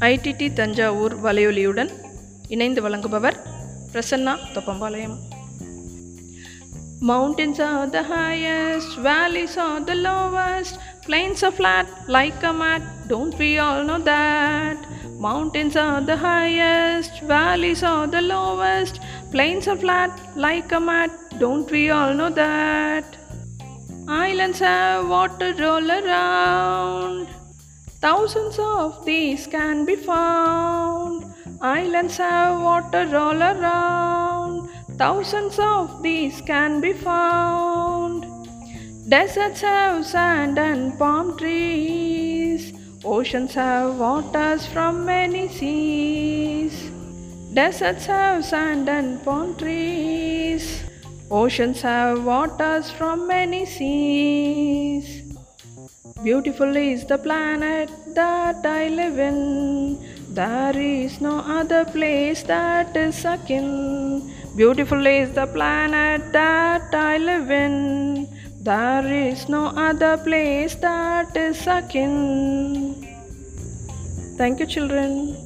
IDD Thanjavur வலையொலியுடன் இணைந்து வழங்குபவர் Prasanna Thoppampalayam Mountains are the highest, valleys are the lowest, plains are flat like a mat. Don't we all know that? Mountains are the highest, valleys are the lowest, plains are flat like a mat. Don't we all know that? Islands have water all around. Thousands of these can be found. Islands have water all around. Thousands of these can be found. Deserts have sand and palm trees. Oceans have waters from many seas. Deserts have sand and palm trees. Oceans have waters from many seas. Beautiful is the planet that I live in. There is no other place that is akin. Beautiful is the planet that I live in. There is no other place that is akin. Thank you, children.